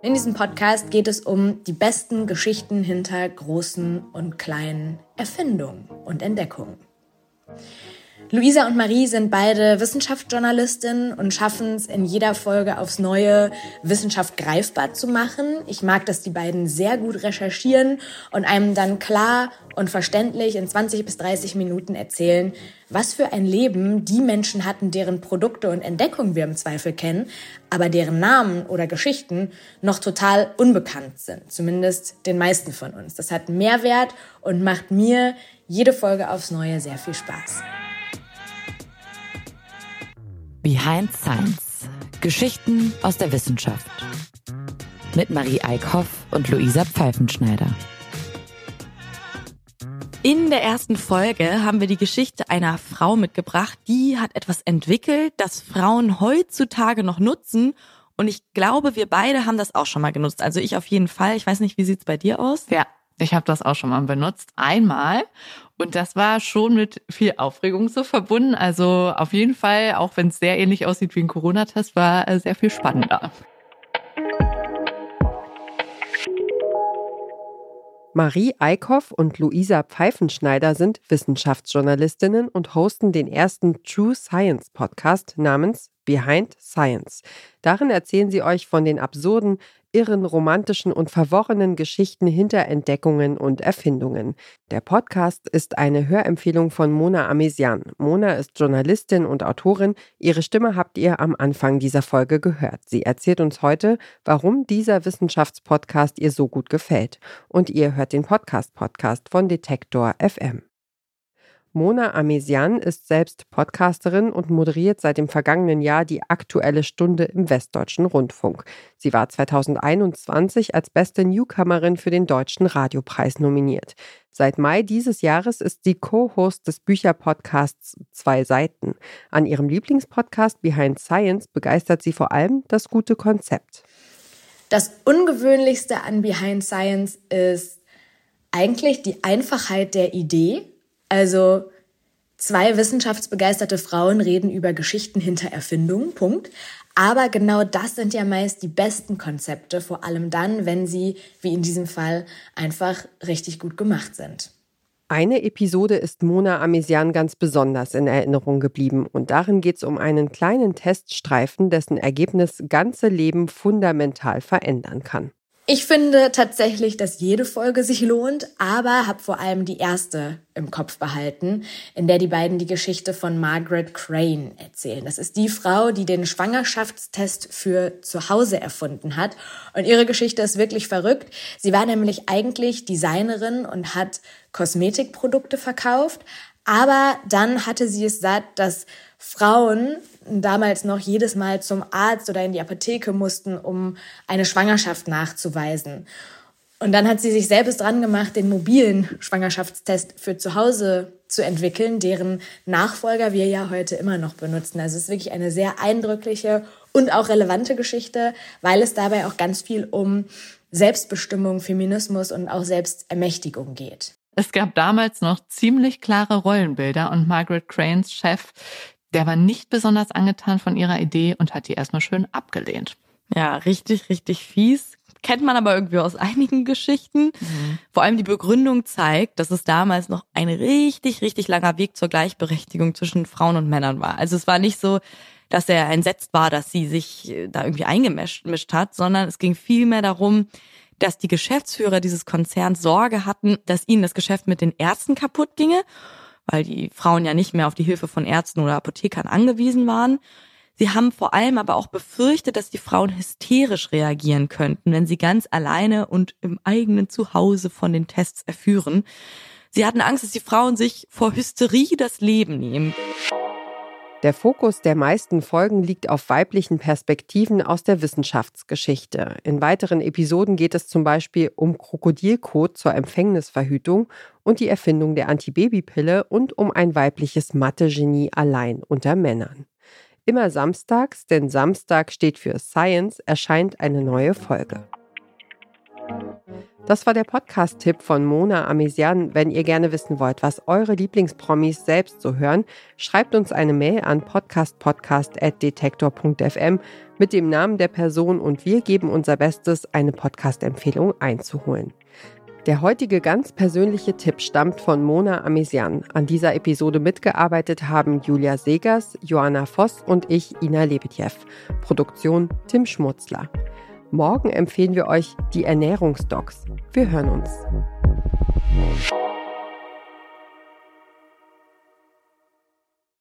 In diesem Podcast geht es um die besten Geschichten hinter großen und kleinen Erfindungen und Entdeckungen. Luisa und Marie sind beide Wissenschaftsjournalistinnen und schaffen es in jeder Folge aufs Neue, Wissenschaft greifbar zu machen. Ich mag, dass die beiden sehr gut recherchieren und einem dann klar und verständlich in 20 bis 30 Minuten erzählen, was für ein Leben die Menschen hatten, deren Produkte und Entdeckungen wir im Zweifel kennen, aber deren Namen oder Geschichten noch total unbekannt sind, zumindest den meisten von uns. Das hat Mehrwert und macht mir jede Folge aufs Neue sehr viel Spaß. Behind Science. Geschichten aus der Wissenschaft. Mit Marie Eickhoff und Luisa Pfeifenschneider. In der ersten Folge haben wir die Geschichte einer Frau mitgebracht, die hat etwas entwickelt, das Frauen heutzutage noch nutzen. Und ich glaube, wir beide haben das auch schon mal genutzt. Also ich auf jeden Fall. Ich weiß nicht, wie sieht's bei dir aus? Ja, ich habe das auch schon mal benutzt. Einmal. Und das war schon mit viel Aufregung so verbunden. Also auf jeden Fall, auch wenn es sehr ähnlich aussieht wie ein Corona-Test, war äh, sehr viel spannender. Marie Eickhoff und Luisa Pfeifenschneider sind Wissenschaftsjournalistinnen und hosten den ersten True Science Podcast namens Behind Science. Darin erzählen sie euch von den absurden, irren, romantischen und verworrenen Geschichten hinter Entdeckungen und Erfindungen. Der Podcast ist eine Hörempfehlung von Mona Amesian. Mona ist Journalistin und Autorin. Ihre Stimme habt ihr am Anfang dieser Folge gehört. Sie erzählt uns heute, warum dieser Wissenschaftspodcast ihr so gut gefällt. Und ihr hört den Podcast-Podcast von Detektor FM. Mona Amesian ist selbst Podcasterin und moderiert seit dem vergangenen Jahr die Aktuelle Stunde im Westdeutschen Rundfunk. Sie war 2021 als beste Newcomerin für den Deutschen Radiopreis nominiert. Seit Mai dieses Jahres ist sie Co-Host des Bücherpodcasts Zwei Seiten. An ihrem Lieblingspodcast Behind Science begeistert sie vor allem das gute Konzept. Das Ungewöhnlichste an Behind Science ist eigentlich die Einfachheit der Idee also zwei wissenschaftsbegeisterte Frauen reden über Geschichten hinter Erfindungen, Punkt. Aber genau das sind ja meist die besten Konzepte, vor allem dann, wenn sie, wie in diesem Fall, einfach richtig gut gemacht sind. Eine Episode ist Mona Amesian ganz besonders in Erinnerung geblieben und darin geht es um einen kleinen Teststreifen, dessen Ergebnis ganze Leben fundamental verändern kann. Ich finde tatsächlich, dass jede Folge sich lohnt, aber habe vor allem die erste im Kopf behalten, in der die beiden die Geschichte von Margaret Crane erzählen. Das ist die Frau, die den Schwangerschaftstest für zu Hause erfunden hat. Und ihre Geschichte ist wirklich verrückt. Sie war nämlich eigentlich Designerin und hat Kosmetikprodukte verkauft, aber dann hatte sie es satt, dass Frauen damals noch jedes Mal zum Arzt oder in die Apotheke mussten, um eine Schwangerschaft nachzuweisen. Und dann hat sie sich selbst dran gemacht, den mobilen Schwangerschaftstest für zu Hause zu entwickeln, deren Nachfolger wir ja heute immer noch benutzen. Also es ist wirklich eine sehr eindrückliche und auch relevante Geschichte, weil es dabei auch ganz viel um Selbstbestimmung, Feminismus und auch Selbstermächtigung geht. Es gab damals noch ziemlich klare Rollenbilder und Margaret Cranes Chef, der war nicht besonders angetan von ihrer Idee und hat die erstmal schön abgelehnt. Ja, richtig, richtig fies. Kennt man aber irgendwie aus einigen Geschichten. Mhm. Vor allem die Begründung zeigt, dass es damals noch ein richtig, richtig langer Weg zur Gleichberechtigung zwischen Frauen und Männern war. Also es war nicht so, dass er entsetzt war, dass sie sich äh, da irgendwie eingemischt hat, sondern es ging vielmehr darum, dass die Geschäftsführer dieses Konzerns Sorge hatten, dass ihnen das Geschäft mit den Ärzten kaputt ginge, weil die Frauen ja nicht mehr auf die Hilfe von Ärzten oder Apothekern angewiesen waren. Sie haben vor allem aber auch befürchtet, dass die Frauen hysterisch reagieren könnten, wenn sie ganz alleine und im eigenen Zuhause von den Tests erführen. Sie hatten Angst, dass die Frauen sich vor Hysterie das Leben nehmen. Der Fokus der meisten Folgen liegt auf weiblichen Perspektiven aus der Wissenschaftsgeschichte. In weiteren Episoden geht es zum Beispiel um Krokodilkot zur Empfängnisverhütung und die Erfindung der Antibabypille und um ein weibliches Mathe-Genie allein unter Männern. Immer samstags, denn Samstag steht für Science, erscheint eine neue Folge. Das war der Podcast-Tipp von Mona Amesian. Wenn ihr gerne wissen wollt, was eure Lieblingspromis selbst so hören, schreibt uns eine Mail an podcastpodcast.detektor.fm mit dem Namen der Person und wir geben unser Bestes, eine Podcast-Empfehlung einzuholen. Der heutige ganz persönliche Tipp stammt von Mona Amesian. An dieser Episode mitgearbeitet haben Julia Segers, Joanna Voss und ich, Ina Lebetjew. Produktion Tim Schmutzler. Morgen empfehlen wir euch die Ernährungsdocs. Wir hören uns.